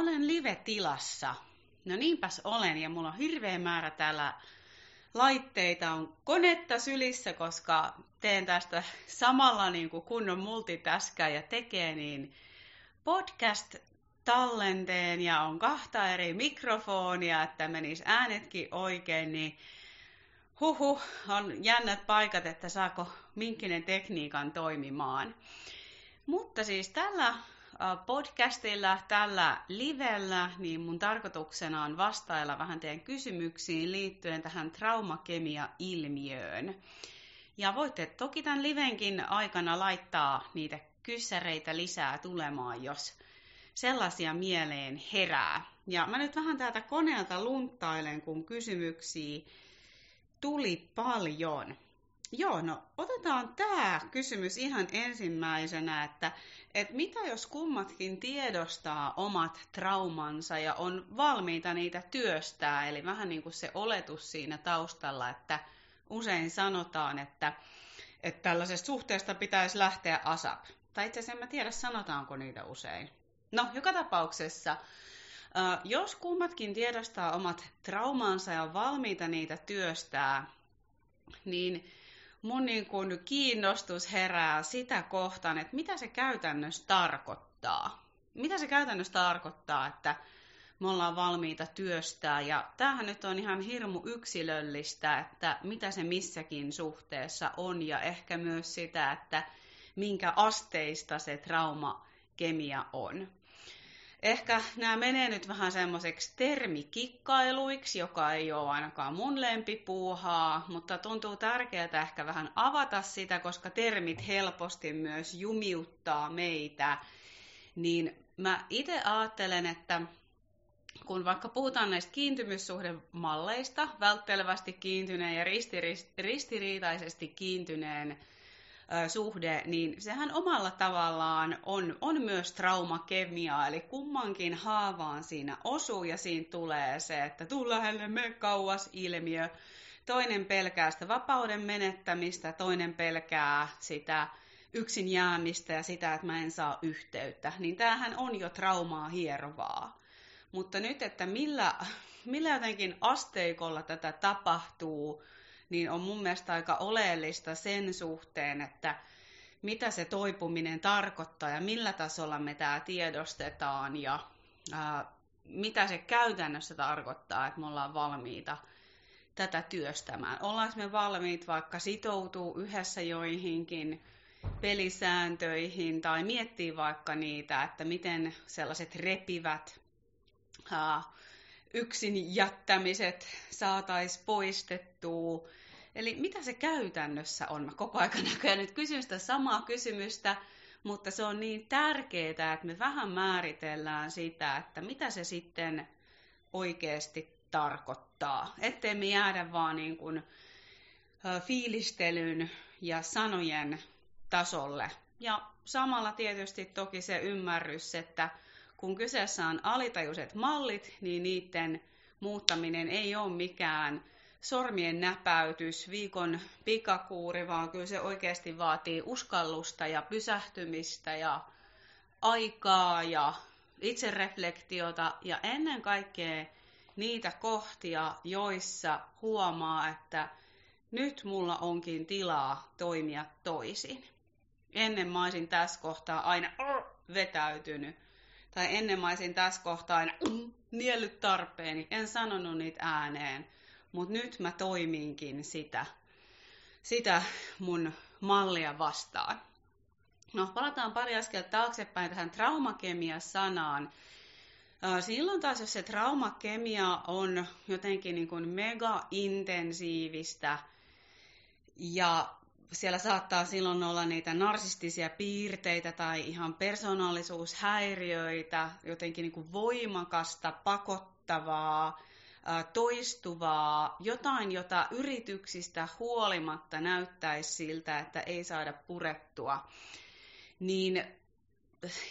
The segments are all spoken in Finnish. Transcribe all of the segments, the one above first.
olen live-tilassa. No niinpäs olen, ja mulla on hirveä määrä täällä laitteita, on konetta sylissä, koska teen tästä samalla niin kuin kunnon multitaskaa ja tekee, niin podcast tallenteen ja on kahta eri mikrofonia, että menis äänetkin oikein, niin huhu, on jännät paikat, että saako minkinen tekniikan toimimaan. Mutta siis tällä podcastilla, tällä livellä, niin mun tarkoituksena on vastailla vähän teidän kysymyksiin liittyen tähän traumakemia-ilmiöön. Ja voitte toki tämän livenkin aikana laittaa niitä kyssäreitä lisää tulemaan, jos sellaisia mieleen herää. Ja mä nyt vähän täältä koneelta lunttailen, kun kysymyksiä tuli paljon. Joo, no otetaan tämä kysymys ihan ensimmäisenä, että, että mitä jos kummatkin tiedostaa omat traumansa ja on valmiita niitä työstää, eli vähän niin kuin se oletus siinä taustalla, että usein sanotaan, että, että tällaisesta suhteesta pitäisi lähteä asap. Tai itse asiassa en mä tiedä, sanotaanko niitä usein. No, joka tapauksessa, jos kummatkin tiedostaa omat traumansa ja on valmiita niitä työstää, niin mun niin kuin kiinnostus herää sitä kohtaan, että mitä se käytännössä tarkoittaa. Mitä se käytännössä tarkoittaa, että me ollaan valmiita työstää. Ja tämähän nyt on ihan hirmu yksilöllistä, että mitä se missäkin suhteessa on ja ehkä myös sitä, että minkä asteista se traumakemia on. Ehkä nämä menee nyt vähän semmoiseksi termikikkailuiksi, joka ei ole ainakaan mun lempipuuhaa, mutta tuntuu tärkeää ehkä vähän avata sitä, koska termit helposti myös jumiuttaa meitä. Niin mä itse ajattelen, että kun vaikka puhutaan näistä kiintymyssuhdemalleista, välttelevästi kiintyneen ja ristiriitaisesti kiintyneen suhde, niin sehän omalla tavallaan on, on myös traumakemiaa, eli kummankin haavaan siinä osuu ja siinä tulee se, että tuu lähelle, me kauas ilmiö. Toinen pelkää sitä vapauden menettämistä, toinen pelkää sitä yksin jäämistä ja sitä, että mä en saa yhteyttä. Niin tämähän on jo traumaa hierovaa. Mutta nyt, että millä, millä jotenkin asteikolla tätä tapahtuu, niin on mun mielestä aika oleellista sen suhteen, että mitä se toipuminen tarkoittaa ja millä tasolla me tämä tiedostetaan ja ää, mitä se käytännössä tarkoittaa, että me ollaan valmiita tätä työstämään. Ollaan me valmiit vaikka sitoutuu yhdessä joihinkin pelisääntöihin tai miettii vaikka niitä, että miten sellaiset repivät ää, yksin jättämiset saataisiin poistettua Eli mitä se käytännössä on? Mä koko ajan näköjään nyt kysyn sitä samaa kysymystä, mutta se on niin tärkeää, että me vähän määritellään sitä, että mitä se sitten oikeasti tarkoittaa. Ettei me jäädä vaan niin kuin fiilistelyn ja sanojen tasolle. Ja samalla tietysti toki se ymmärrys, että kun kyseessä on alitajuiset mallit, niin niiden muuttaminen ei ole mikään sormien näpäytys, viikon pikakuuri, vaan kyllä se oikeasti vaatii uskallusta ja pysähtymistä ja aikaa ja itsereflektiota ja ennen kaikkea niitä kohtia, joissa huomaa, että nyt mulla onkin tilaa toimia toisin. Ennen mä olisin tässä kohtaa aina vetäytynyt. Tai ennen mä olisin tässä kohtaa aina niellyt tarpeeni. En sanonut niitä ääneen mutta nyt mä toiminkin sitä, sitä mun mallia vastaan. No, palataan pari askelta taaksepäin tähän traumakemia-sanaan. Silloin taas, jos se traumakemia on jotenkin niin kuin mega-intensiivistä ja siellä saattaa silloin olla niitä narsistisia piirteitä tai ihan persoonallisuushäiriöitä, jotenkin niin kuin voimakasta, pakottavaa, toistuvaa, jotain, jota yrityksistä huolimatta näyttäisi siltä, että ei saada purettua, niin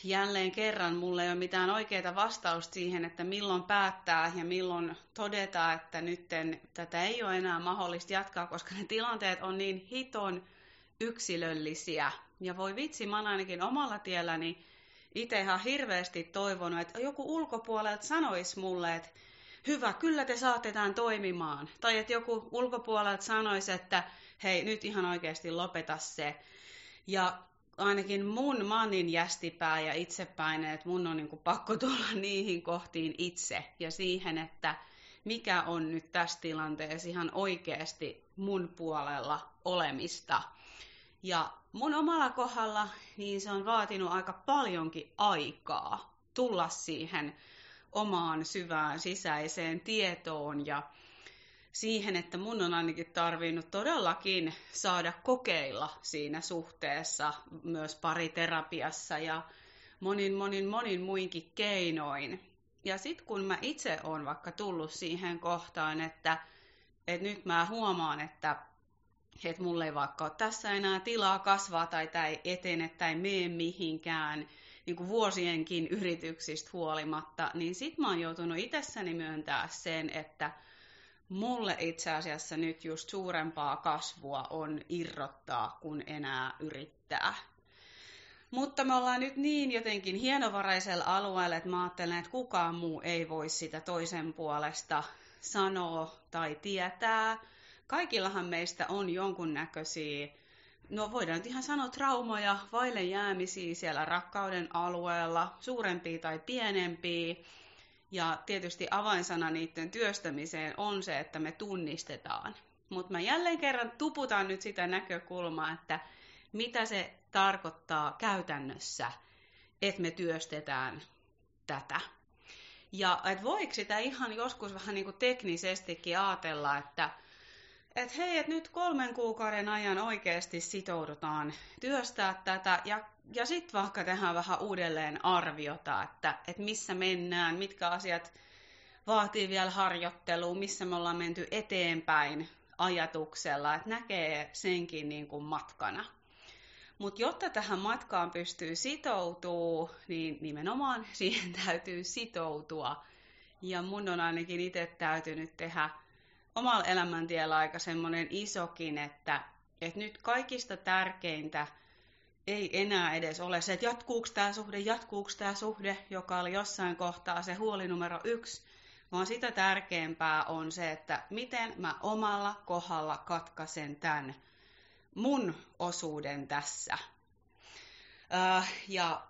jälleen kerran mulla ei ole mitään oikeaa vastausta siihen, että milloin päättää ja milloin todeta, että nytten tätä ei ole enää mahdollista jatkaa, koska ne tilanteet on niin hiton yksilöllisiä. Ja voi vitsi, mä ainakin omalla tielläni itse ihan hirveästi toivonut, että joku ulkopuolelta sanoisi mulle, että hyvä, kyllä te saatte tämän toimimaan. Tai että joku ulkopuolelta sanoisi, että hei, nyt ihan oikeasti lopeta se. Ja ainakin mun manin jästipää ja itsepäinen, että mun on niin kuin pakko tulla niihin kohtiin itse ja siihen, että mikä on nyt tässä tilanteessa ihan oikeasti mun puolella olemista. Ja mun omalla kohdalla niin se on vaatinut aika paljonkin aikaa tulla siihen omaan syvään sisäiseen tietoon ja siihen, että mun on ainakin tarvinnut todellakin saada kokeilla siinä suhteessa myös pariterapiassa ja monin monin monin muinkin keinoin. Ja sitten kun mä itse olen vaikka tullut siihen kohtaan, että, että nyt mä huomaan, että, että mulle ei vaikka ole tässä enää tilaa kasvaa tai tämä ei etene tai mene mihinkään, niin kuin vuosienkin yrityksistä huolimatta, niin sit mä oon joutunut itsessäni myöntää sen, että mulle itse asiassa nyt just suurempaa kasvua on irrottaa, kun enää yrittää. Mutta me ollaan nyt niin jotenkin hienovaraisella alueella, että mä ajattelen, että kukaan muu ei voi sitä toisen puolesta sanoa tai tietää. Kaikillahan meistä on jonkunnäköisiä, no voidaan nyt ihan sanoa traumoja, vaille jäämisiä siellä rakkauden alueella, suurempia tai pienempiä. Ja tietysti avainsana niiden työstämiseen on se, että me tunnistetaan. Mutta mä jälleen kerran tuputan nyt sitä näkökulmaa, että mitä se tarkoittaa käytännössä, että me työstetään tätä. Ja että voiko sitä ihan joskus vähän niin kuin teknisestikin ajatella, että et hei, että nyt kolmen kuukauden ajan oikeasti sitoudutaan työstää tätä ja, ja sitten vaikka tehdään vähän uudelleen arviota, että, että missä mennään, mitkä asiat vaatii vielä harjoittelua, missä me ollaan menty eteenpäin ajatuksella, että näkee senkin niin kuin matkana. Mutta jotta tähän matkaan pystyy sitoutuu, niin nimenomaan siihen täytyy sitoutua. Ja mun on ainakin itse täytynyt tehdä omalla elämäntiellä aika semmoinen isokin, että, että nyt kaikista tärkeintä ei enää edes ole se, että jatkuuko tämä suhde, jatkuuko tämä suhde, joka oli jossain kohtaa se huoli numero yksi, vaan sitä tärkeämpää on se, että miten mä omalla kohdalla katkaisen tämän mun osuuden tässä. Äh, ja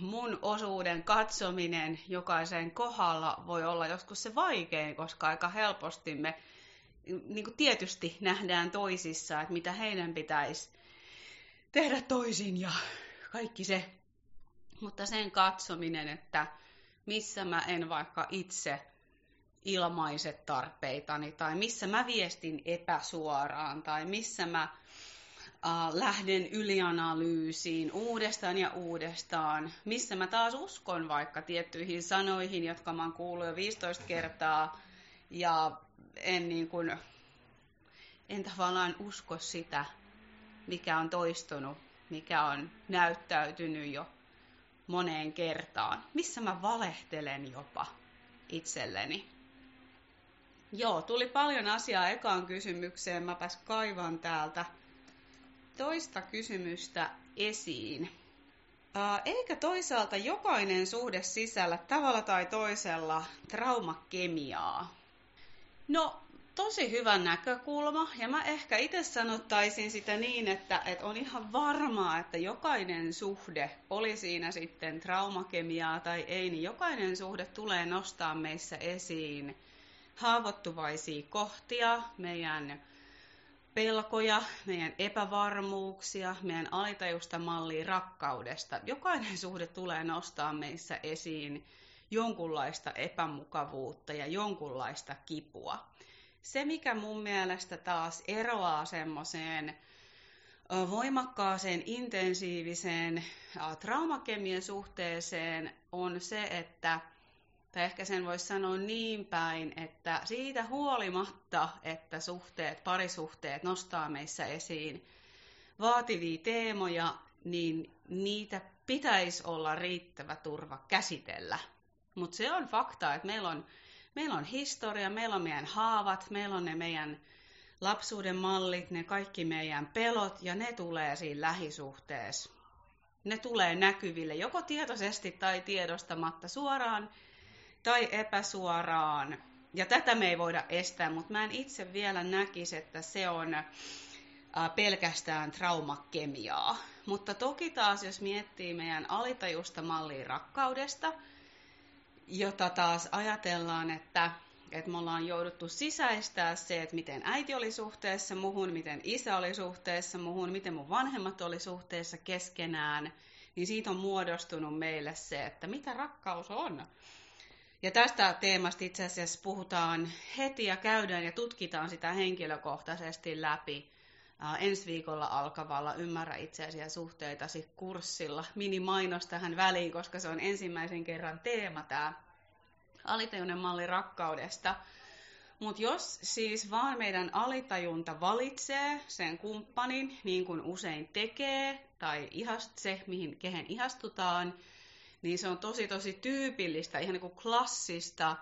mun osuuden katsominen jokaisen kohdalla voi olla joskus se vaikein, koska aika helposti me niin kuin tietysti nähdään toisissa, että mitä heidän pitäisi tehdä toisin ja kaikki se. Mutta sen katsominen, että missä mä en vaikka itse ilmaise tarpeitani tai missä mä viestin epäsuoraan tai missä mä äh, lähden ylianalyysiin uudestaan ja uudestaan, missä mä taas uskon vaikka tiettyihin sanoihin, jotka mä oon kuullut jo 15 kertaa ja en, niin kuin, en tavallaan usko sitä, mikä on toistunut, mikä on näyttäytynyt jo moneen kertaan, missä mä valehtelen jopa itselleni. Joo, tuli paljon asiaa ekaan kysymykseen. Mäpäs kaivan täältä toista kysymystä esiin. Eikä toisaalta jokainen suhde sisällä tavalla tai toisella traumakemiaa? No, tosi hyvä näkökulma, ja mä ehkä itse sanottaisin sitä niin, että, että on ihan varmaa, että jokainen suhde, oli siinä sitten traumakemiaa tai ei, niin jokainen suhde tulee nostaa meissä esiin haavoittuvaisia kohtia, meidän pelkoja, meidän epävarmuuksia, meidän alitajusta mallia rakkaudesta. Jokainen suhde tulee nostaa meissä esiin jonkunlaista epämukavuutta ja jonkunlaista kipua. Se, mikä mun mielestä taas eroaa semmoiseen voimakkaaseen, intensiiviseen traumakemien suhteeseen, on se, että tai ehkä sen voisi sanoa niin päin, että siitä huolimatta, että suhteet, parisuhteet nostaa meissä esiin vaativia teemoja, niin niitä pitäisi olla riittävä turva käsitellä. Mutta se on fakta, että meillä on, meillä on historia, meillä on meidän haavat, meillä on ne meidän lapsuuden mallit, ne kaikki meidän pelot, ja ne tulee siinä lähisuhteessa ne tulee näkyville joko tietoisesti tai tiedostamatta suoraan tai epäsuoraan. Ja tätä me ei voida estää, mutta mä en itse vielä näkisi, että se on pelkästään traumakemiaa. Mutta toki taas, jos miettii meidän alitajusta mallia rakkaudesta, jota taas ajatellaan, että, että me ollaan jouduttu sisäistää se, että miten äiti oli suhteessa muhun, miten isä oli suhteessa muhun, miten mun vanhemmat oli suhteessa keskenään, niin siitä on muodostunut meille se, että mitä rakkaus on. Ja tästä teemasta itse asiassa puhutaan heti ja käydään ja tutkitaan sitä henkilökohtaisesti läpi ensi viikolla alkavalla Ymmärrä itseäsi ja suhteitasi kurssilla. Mini-mainos tähän väliin, koska se on ensimmäisen kerran teema tämä alitajuinen malli rakkaudesta. Mutta jos siis vaan meidän alitajunta valitsee sen kumppanin, niin kuin usein tekee, tai ihast, se, mihin, kehen ihastutaan, niin se on tosi tosi tyypillistä, ihan niin kuin klassista,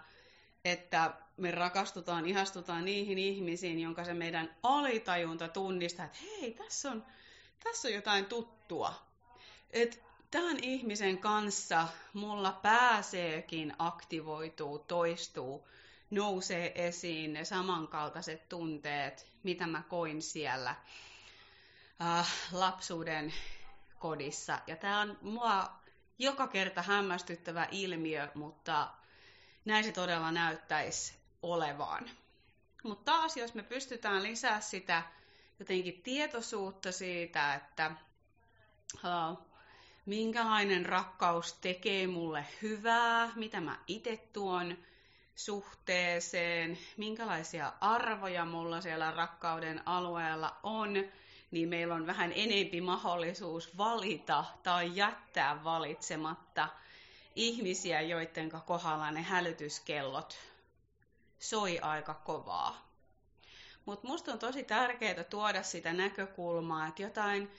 että me rakastutaan, ihastutaan niihin ihmisiin, jonka se meidän alitajunta tunnistaa, että hei, tässä on, tässä on jotain tuttua. Että tämän ihmisen kanssa mulla pääseekin aktivoituu, toistuu, nousee esiin ne samankaltaiset tunteet, mitä mä koin siellä äh, lapsuuden kodissa. Ja tämä on mua joka kerta hämmästyttävä ilmiö, mutta näin se todella näyttäisi olevan. Mutta taas, jos me pystytään lisää sitä jotenkin tietoisuutta siitä, että uh, minkälainen rakkaus tekee mulle hyvää, mitä mä itse tuon suhteeseen, minkälaisia arvoja mulla siellä rakkauden alueella on, niin meillä on vähän enempi mahdollisuus valita tai jättää valitsematta ihmisiä, joiden kohdalla ne hälytyskellot soi aika kovaa. Mutta musta on tosi tärkeää tuoda sitä näkökulmaa, että jotain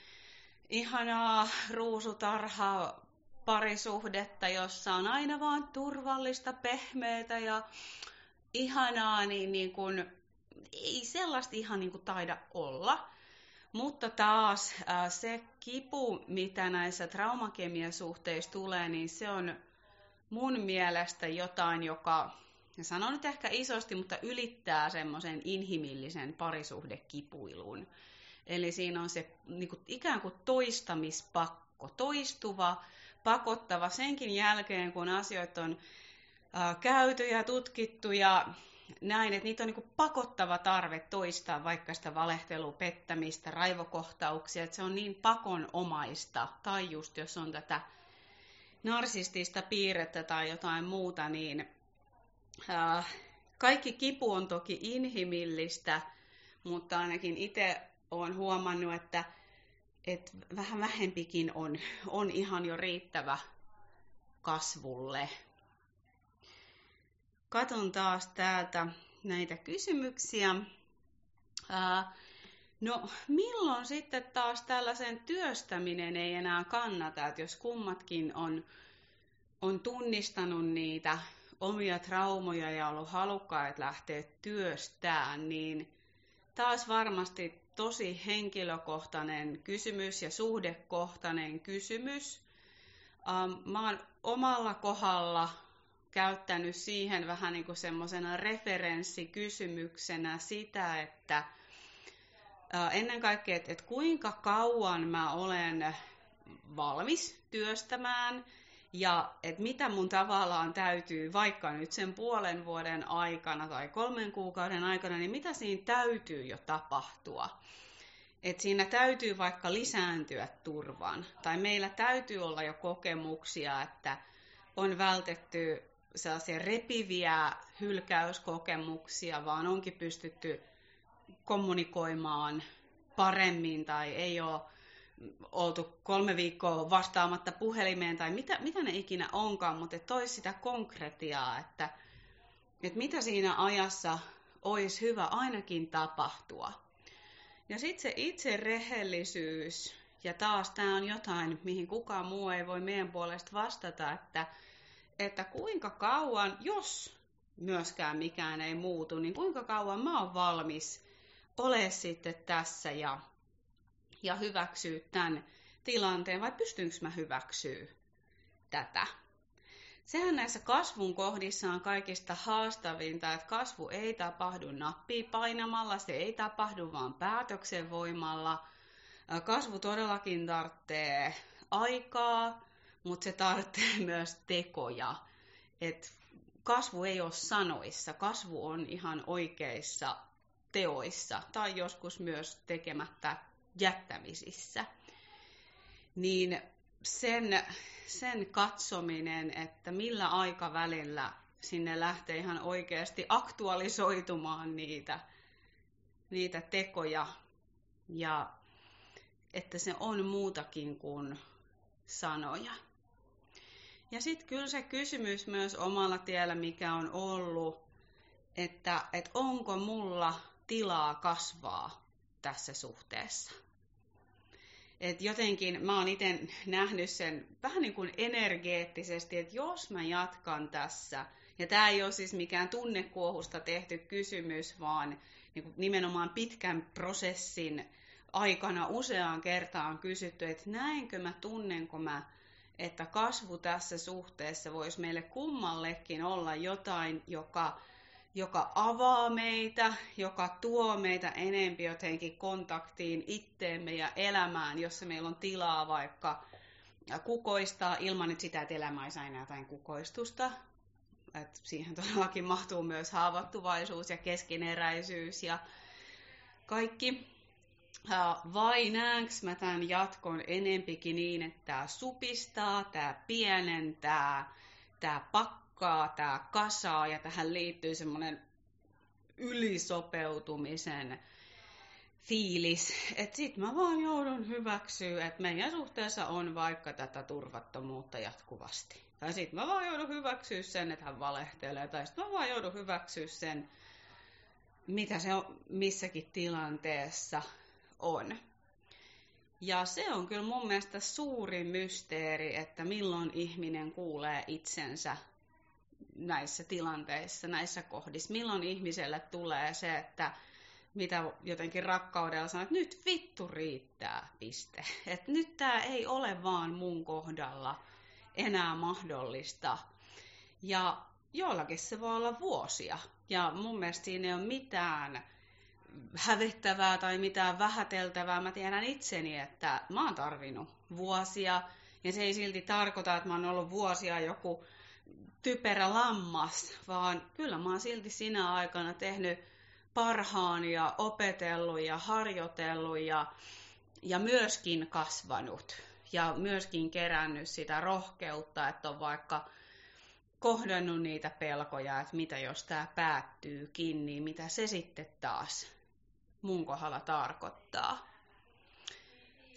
ihanaa ruusutarhaa parisuhdetta, jossa on aina vaan turvallista, pehmeitä ja ihanaa, niin, niin kun, ei sellaista ihan niin taida olla. Mutta taas äh, se kipu, mitä näissä traumakemiasuhteissa tulee, niin se on mun mielestä jotain, joka, sanon nyt ehkä isosti, mutta ylittää semmoisen inhimillisen parisuhdekipuilun. Eli siinä on se niin kuin, ikään kuin toistamispakko, toistuva, pakottava senkin jälkeen, kun asioita on äh, käyty ja tutkittu ja näin, että niitä on niin pakottava tarve toistaa vaikka sitä valehtelua, pettämistä, raivokohtauksia, että se on niin pakonomaista, tai just jos on tätä narsistista piirrettä tai jotain muuta, niin äh, kaikki kipu on toki inhimillistä, mutta ainakin itse olen huomannut, että, että vähän vähempikin on, on ihan jo riittävä kasvulle. Katon taas täältä näitä kysymyksiä. Ää, no milloin sitten taas tällaisen työstäminen ei enää kannata, että jos kummatkin on, on tunnistanut niitä omia traumoja ja ollut halukkaat lähteä työstään, niin taas varmasti tosi henkilökohtainen kysymys ja suhdekohtainen kysymys. Ähm, mä oon omalla kohdalla käyttänyt siihen vähän niin kuin semmoisena referenssikysymyksenä sitä, että ennen kaikkea, että, kuinka kauan mä olen valmis työstämään ja että mitä mun tavallaan täytyy vaikka nyt sen puolen vuoden aikana tai kolmen kuukauden aikana, niin mitä siinä täytyy jo tapahtua. Että siinä täytyy vaikka lisääntyä turvan tai meillä täytyy olla jo kokemuksia, että on vältetty sellaisia repiviä hylkäyskokemuksia, vaan onkin pystytty kommunikoimaan paremmin tai ei ole oltu kolme viikkoa vastaamatta puhelimeen tai mitä, mitä ne ikinä onkaan, mutta toisi sitä konkretiaa, että, että mitä siinä ajassa olisi hyvä ainakin tapahtua. Ja sitten se itse rehellisyys, ja taas tämä on jotain, mihin kukaan muu ei voi meidän puolesta vastata, että, että kuinka kauan, jos myöskään mikään ei muutu, niin kuinka kauan mä oon valmis ole sitten tässä ja ja hyväksyä tämän, tilanteen vai pystynkö mä hyväksyä tätä. Sehän näissä kasvun kohdissa on kaikista haastavinta, että kasvu ei tapahdu nappia painamalla, se ei tapahdu vaan päätöksen voimalla. Kasvu todellakin tarvitsee aikaa, mutta se tarvitsee myös tekoja. Et kasvu ei ole sanoissa, kasvu on ihan oikeissa teoissa tai joskus myös tekemättä jättämisissä. Niin sen, sen katsominen, että millä aikavälillä sinne lähtee ihan oikeasti aktualisoitumaan niitä, niitä tekoja ja että se on muutakin kuin sanoja. Ja sitten kyllä se kysymys myös omalla tiellä, mikä on ollut, että, että onko mulla tilaa kasvaa tässä suhteessa. Et jotenkin mä oon itse nähnyt sen vähän niin kuin energeettisesti, että jos mä jatkan tässä, ja tämä ei ole siis mikään tunnekuohusta tehty kysymys, vaan niin kuin nimenomaan pitkän prosessin aikana useaan kertaan kysytty, että näinkö mä, tunnenko mä, että kasvu tässä suhteessa voisi meille kummallekin olla jotain, joka joka avaa meitä, joka tuo meitä enempi jotenkin kontaktiin itteemme ja elämään, jossa meillä on tilaa vaikka kukoistaa ilman, että sitä, että elämä ei aina jotain kukoistusta. Et siihen todellakin mahtuu myös haavoittuvaisuus ja keskeneräisyys ja kaikki. Vai näenkö mä tämän jatkon enempikin niin, että tämä supistaa, tämä pienentää, tämä pakkaa, tämä kasaa ja tähän liittyy semmoinen ylisopeutumisen fiilis, että sit mä vaan joudun hyväksyä, että meidän suhteessa on vaikka tätä turvattomuutta jatkuvasti. Tai sit mä vaan joudun hyväksyä sen, että hän valehtelee, tai sit mä vaan joudun hyväksyä sen, mitä se on missäkin tilanteessa on. Ja se on kyllä mun mielestä suuri mysteeri, että milloin ihminen kuulee itsensä näissä tilanteissa, näissä kohdissa? Milloin ihmiselle tulee se, että mitä jotenkin rakkaudella sanoo, että nyt vittu riittää, piste. Että nyt tämä ei ole vaan mun kohdalla enää mahdollista. Ja joillakin se voi olla vuosia. Ja mun mielestä siinä ei ole mitään hävettävää tai mitään vähäteltävää. Mä tiedän itseni, että mä oon tarvinnut vuosia. Ja se ei silti tarkoita, että mä oon ollut vuosia joku typerä lammas, vaan kyllä mä oon silti sinä aikana tehnyt parhaan ja opetellut ja harjoitellut ja, ja myöskin kasvanut ja myöskin kerännyt sitä rohkeutta, että on vaikka kohdannut niitä pelkoja, että mitä jos tämä päättyykin, niin mitä se sitten taas mun kohdalla tarkoittaa.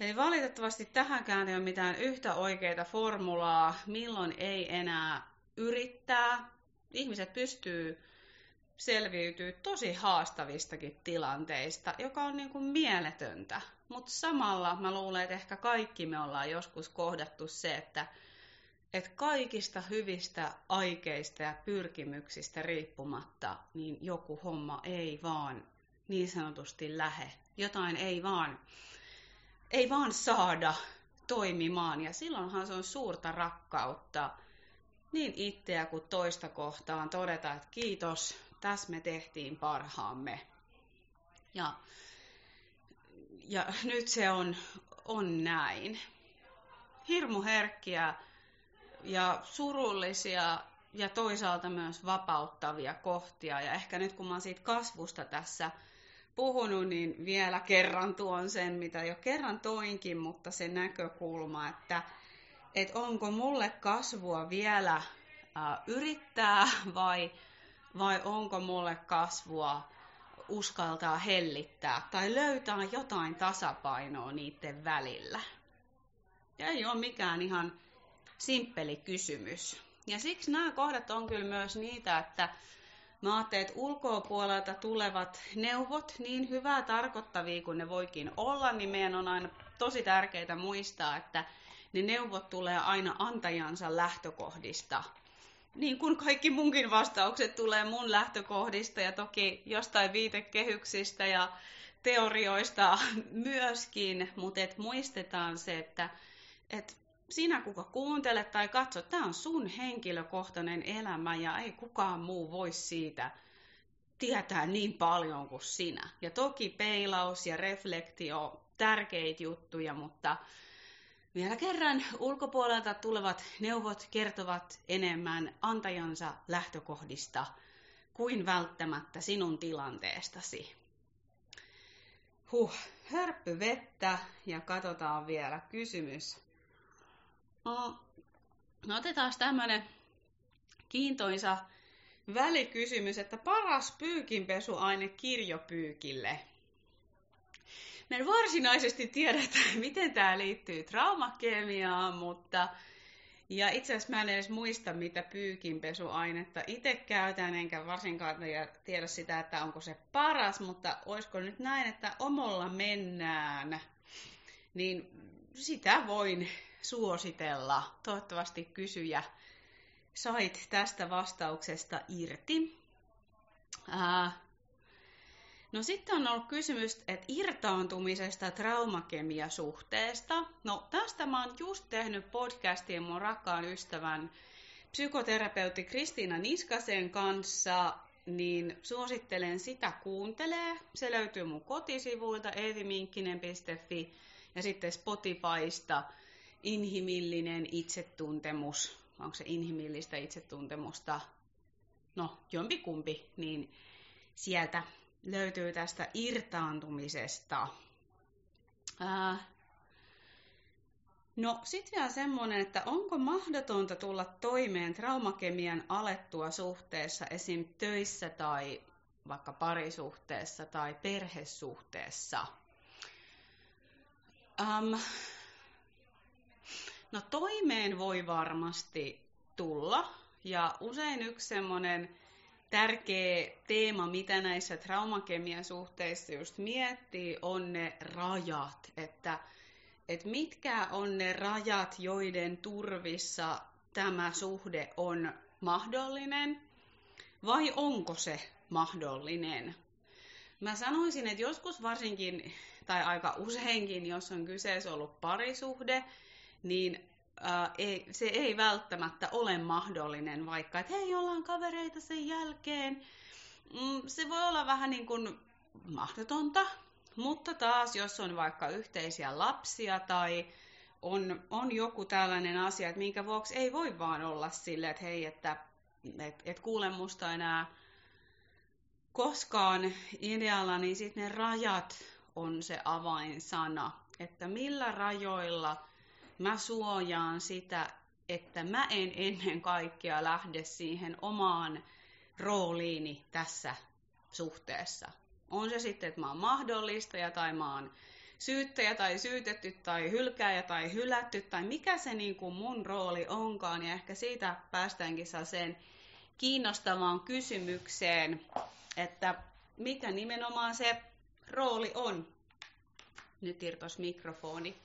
Eli valitettavasti tähänkään ei ole mitään yhtä oikeita formulaa, milloin ei enää yrittää. Ihmiset pystyy selviytyy tosi haastavistakin tilanteista, joka on niin kuin mieletöntä. Mutta samalla mä luulen, että ehkä kaikki me ollaan joskus kohdattu se, että, että kaikista hyvistä aikeista ja pyrkimyksistä riippumatta, niin joku homma ei vaan niin sanotusti lähe. Jotain ei vaan, ei vaan saada toimimaan. Ja silloinhan se on suurta rakkautta niin itseä kuin toista kohtaan todeta, että kiitos, tässä me tehtiin parhaamme. Ja, ja nyt se on, on näin. Hirmu herkkiä ja surullisia ja toisaalta myös vapauttavia kohtia. Ja ehkä nyt kun mä oon siitä kasvusta tässä puhunut, niin vielä kerran tuon sen, mitä jo kerran toinkin, mutta se näkökulma, että että onko mulle kasvua vielä äh, yrittää vai, vai onko mulle kasvua uskaltaa hellittää tai löytää jotain tasapainoa niiden välillä. Ja ei ole mikään ihan simppeli kysymys. Ja siksi nämä kohdat on kyllä myös niitä, että että ulkopuolelta tulevat neuvot, niin hyvää tarkoittavia kuin ne voikin olla, niin meidän on aina tosi tärkeää muistaa, että ne neuvot tulee aina antajansa lähtökohdista. Niin kuin kaikki munkin vastaukset tulee mun lähtökohdista ja toki jostain viitekehyksistä ja teorioista myöskin, mutta et muistetaan se, että et sinä kuka kuuntelet tai katsot, tämä on sun henkilökohtainen elämä ja ei kukaan muu voi siitä tietää niin paljon kuin sinä. Ja toki peilaus ja reflektio, tärkeitä juttuja, mutta vielä kerran ulkopuolelta tulevat neuvot kertovat enemmän antajansa lähtökohdista kuin välttämättä sinun tilanteestasi. Huh, hörppy vettä ja katsotaan vielä kysymys. No, no otetaan tämmönen kiintoisa välikysymys, että paras pyykinpesuaine kirjopyykille. Me en varsinaisesti tiedetä, miten tämä liittyy traumakemiaan, mutta ja itse asiassa mä en edes muista, mitä pyykinpesuainetta itse käytän, enkä varsinkaan tiedä sitä, että onko se paras, mutta olisiko nyt näin, että omolla mennään, niin sitä voin suositella. Toivottavasti kysyjä sait tästä vastauksesta irti. Ää, no sitten on ollut kysymys, että irtaantumisesta traumakemiasuhteesta. No tästä mä oon just tehnyt podcastia mun rakkaan ystävän psykoterapeutti Kristiina Niskasen kanssa, niin suosittelen sitä kuuntelee. Se löytyy mun kotisivuilta eeviminkkinen.fi ja sitten Spotifysta inhimillinen itsetuntemus onko se inhimillistä itsetuntemusta, no jompikumpi, niin sieltä löytyy tästä irtaantumisesta. Ää, no sitten vielä semmoinen, että onko mahdotonta tulla toimeen traumakemian alettua suhteessa esim. töissä tai vaikka parisuhteessa tai perhesuhteessa. Um, No toimeen voi varmasti tulla. Ja usein yksi semmoinen tärkeä teema, mitä näissä traumakemian suhteissa just miettii, on ne rajat. Että, että mitkä on ne rajat, joiden turvissa tämä suhde on mahdollinen, vai onko se mahdollinen? Mä sanoisin, että joskus varsinkin, tai aika useinkin, jos on kyseessä ollut parisuhde, niin ää, ei, se ei välttämättä ole mahdollinen, vaikka että hei, ollaan kavereita sen jälkeen. Mm, se voi olla vähän niin kuin mahdotonta, mutta taas jos on vaikka yhteisiä lapsia tai on, on joku tällainen asia, että minkä vuoksi ei voi vaan olla silleen, että hei, että et, et kuule musta enää koskaan idealla, niin sitten ne rajat on se avainsana, että millä rajoilla – mä suojaan sitä, että mä en ennen kaikkea lähde siihen omaan rooliini tässä suhteessa. On se sitten, että mä oon mahdollistaja tai mä oon syyttäjä tai syytetty tai hylkääjä tai hylätty tai mikä se niin kuin mun rooli onkaan. Ja ehkä siitä päästäänkin sen kiinnostavaan kysymykseen, että mikä nimenomaan se rooli on. Nyt irtos mikrofoni.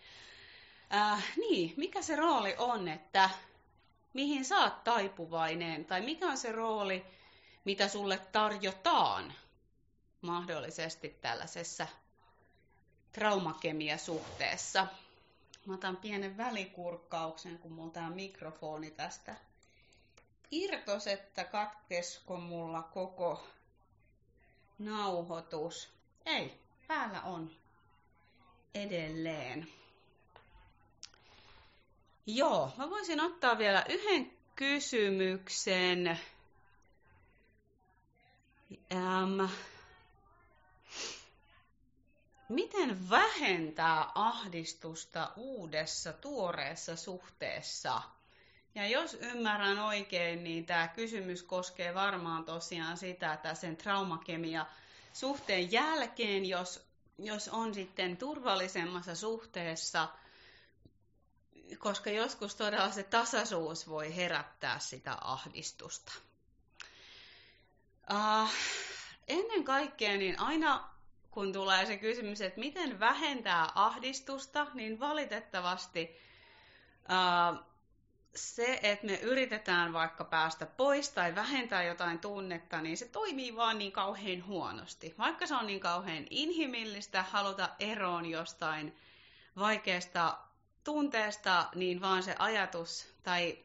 Äh, niin, mikä se rooli on, että mihin sä oot taipuvainen, tai mikä on se rooli, mitä sulle tarjotaan mahdollisesti tällaisessa traumakemiasuhteessa. Mä otan pienen välikurkkauksen, kun mulla on mikrofoni tästä irtos, että katkesko mulla koko nauhoitus. Ei, päällä on edelleen. Joo, mä voisin ottaa vielä yhden kysymyksen. Ähm, miten vähentää ahdistusta uudessa, tuoreessa suhteessa? Ja jos ymmärrän oikein, niin tämä kysymys koskee varmaan tosiaan sitä, että sen traumakemia suhteen jälkeen, jos, jos on sitten turvallisemmassa suhteessa – koska joskus todella se tasaisuus voi herättää sitä ahdistusta. Uh, ennen kaikkea, niin aina kun tulee se kysymys, että miten vähentää ahdistusta, niin valitettavasti uh, se, että me yritetään vaikka päästä pois tai vähentää jotain tunnetta, niin se toimii vaan niin kauhean huonosti. Vaikka se on niin kauhean inhimillistä haluta eroon jostain vaikeasta tunteesta, niin vaan se ajatus tai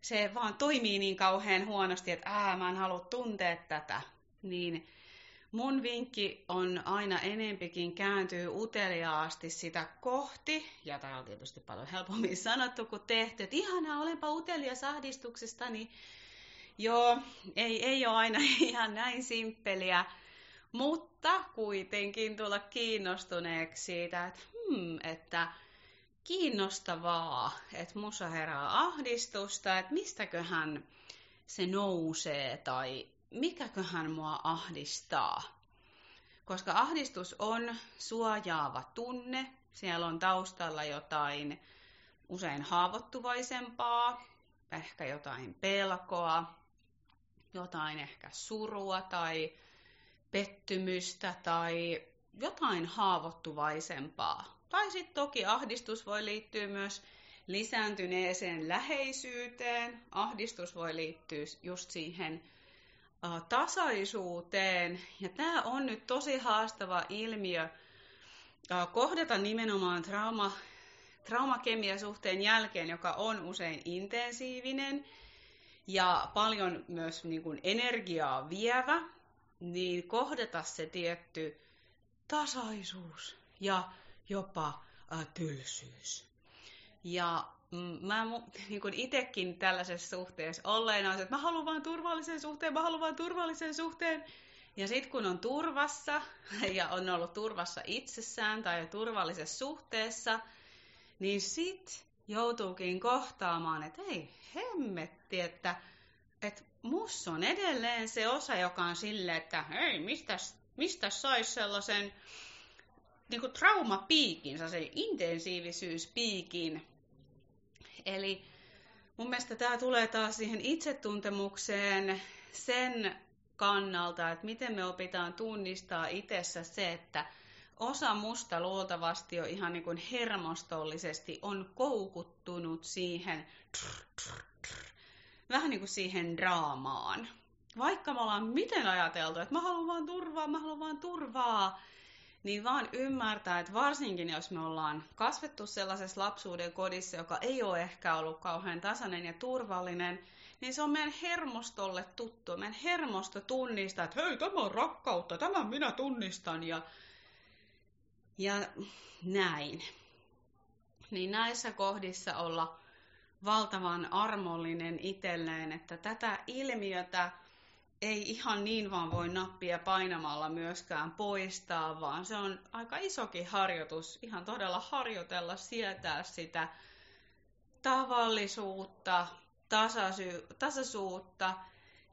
se vaan toimii niin kauhean huonosti, että ää, mä en halua tuntea tätä. Niin mun vinkki on aina enempikin kääntyy uteliaasti sitä kohti, ja tämä on tietysti paljon helpommin sanottu kuin tehty, että ihanaa, olenpa utelias ahdistuksesta, niin joo, ei, ei ole aina ihan näin simppeliä, mutta kuitenkin tulla kiinnostuneeksi siitä, että, hmm, että kiinnostavaa, että mussa herää ahdistusta, että mistäköhän se nousee tai mikäköhän mua ahdistaa. Koska ahdistus on suojaava tunne, siellä on taustalla jotain usein haavoittuvaisempaa, ehkä jotain pelkoa, jotain ehkä surua tai pettymystä tai jotain haavoittuvaisempaa. Tai sitten toki ahdistus voi liittyä myös lisääntyneeseen läheisyyteen. Ahdistus voi liittyä just siihen tasaisuuteen. Ja tämä on nyt tosi haastava ilmiö kohdata nimenomaan trauma, traumakemiasuhteen jälkeen, joka on usein intensiivinen ja paljon myös niin kuin energiaa vievä, niin kohdata se tietty tasaisuus ja jopa äh, tylsyys. Ja mm, mä niin kuin itsekin tällaisessa suhteessa olleena, että mä haluan vaan turvallisen suhteen, mä haluan vaan turvallisen suhteen. Ja sitten kun on turvassa ja on ollut turvassa itsessään tai turvallisessa suhteessa, niin sit joutuukin kohtaamaan, että ei hemmetti, että, että mus on edelleen se osa, joka on silleen, että hei, mistä, mistä saisi sellaisen niin kuin traumapiikin, se intensiivisyyspiikin. Eli mun mielestä tämä tulee taas siihen itsetuntemukseen sen kannalta, että miten me opitaan tunnistaa itsessä se, että osa musta luultavasti jo ihan niin kuin hermostollisesti on koukuttunut siihen trr, trr, trr, vähän niin kuin siihen draamaan. Vaikka me ollaan miten ajateltu, että mä haluan vaan turvaa, mä haluan vaan turvaa, niin vaan ymmärtää, että varsinkin jos me ollaan kasvettu sellaisessa lapsuuden kodissa, joka ei ole ehkä ollut kauhean tasainen ja turvallinen, niin se on meidän hermostolle tuttu. Meidän hermosto tunnistaa, että hei, tämä on rakkautta, tämä minä tunnistan ja, ja näin. Niin näissä kohdissa olla valtavan armollinen itselleen, että tätä ilmiötä ei ihan niin vaan voi nappia painamalla myöskään poistaa, vaan se on aika isokin harjoitus, ihan todella harjoitella, sietää sitä tavallisuutta, tasasy, tasaisuutta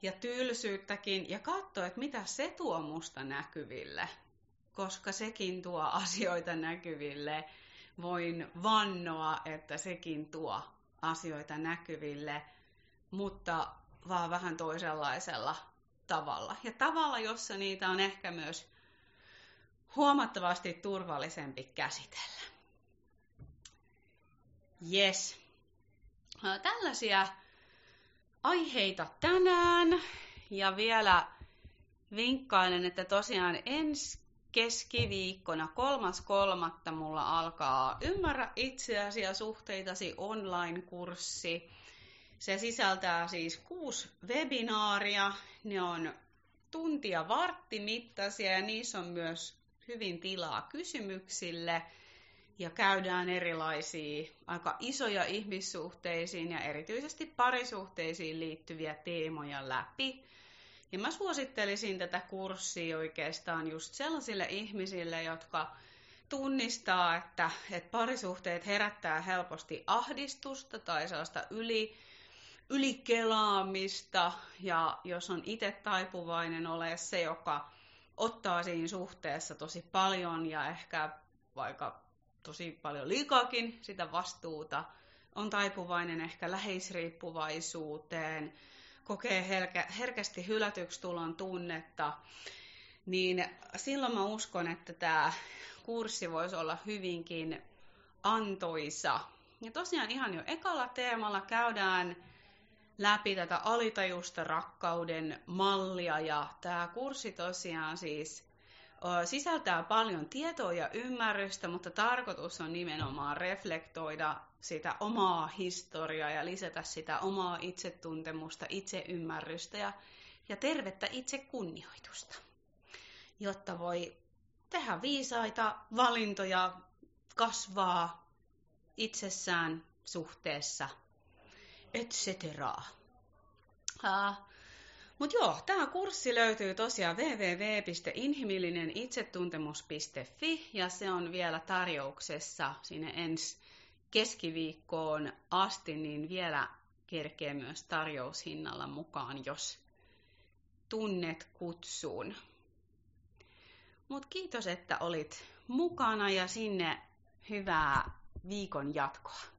ja tylsyyttäkin ja katsoa, että mitä se tuo musta näkyville, koska sekin tuo asioita näkyville. Voin vannoa, että sekin tuo asioita näkyville, mutta vaan vähän toisenlaisella tavalla. Ja tavalla, jossa niitä on ehkä myös huomattavasti turvallisempi käsitellä. Yes. Tällaisia aiheita tänään. Ja vielä vinkkailen, että tosiaan ensi keskiviikkona kolmas kolmatta mulla alkaa Ymmärrä itseäsi ja suhteitasi online-kurssi. Se sisältää siis kuusi webinaaria. Ne on tuntia varttimittaisia ja niissä on myös hyvin tilaa kysymyksille ja käydään erilaisia aika isoja ihmissuhteisiin ja erityisesti parisuhteisiin liittyviä teemoja läpi. Ja mä suosittelisin tätä kurssia oikeastaan just sellaisille ihmisille, jotka tunnistaa, että, että parisuhteet herättää helposti ahdistusta tai sellaista yli ylikelaamista ja jos on itse taipuvainen ole se, joka ottaa siinä suhteessa tosi paljon ja ehkä vaikka tosi paljon liikaakin sitä vastuuta, on taipuvainen ehkä läheisriippuvaisuuteen, kokee herkä, herkästi hylätyksi tulon tunnetta, niin silloin mä uskon, että tämä kurssi voisi olla hyvinkin antoisa. Ja tosiaan ihan jo ekalla teemalla käydään läpi tätä alitajusta rakkauden mallia. Ja tämä kurssi tosiaan siis sisältää paljon tietoa ja ymmärrystä, mutta tarkoitus on nimenomaan reflektoida sitä omaa historiaa ja lisätä sitä omaa itsetuntemusta, itseymmärrystä ja, ja tervettä itsekunnioitusta, jotta voi tehdä viisaita valintoja, kasvaa itsessään suhteessa, etc. Uh, mutta joo, tämä kurssi löytyy tosiaan www.inhimillinenitsetuntemus.fi ja se on vielä tarjouksessa sinne ensi keskiviikkoon asti, niin vielä kerkee myös tarjoushinnalla mukaan, jos tunnet kutsuun. Mutta kiitos, että olit mukana ja sinne hyvää viikon jatkoa.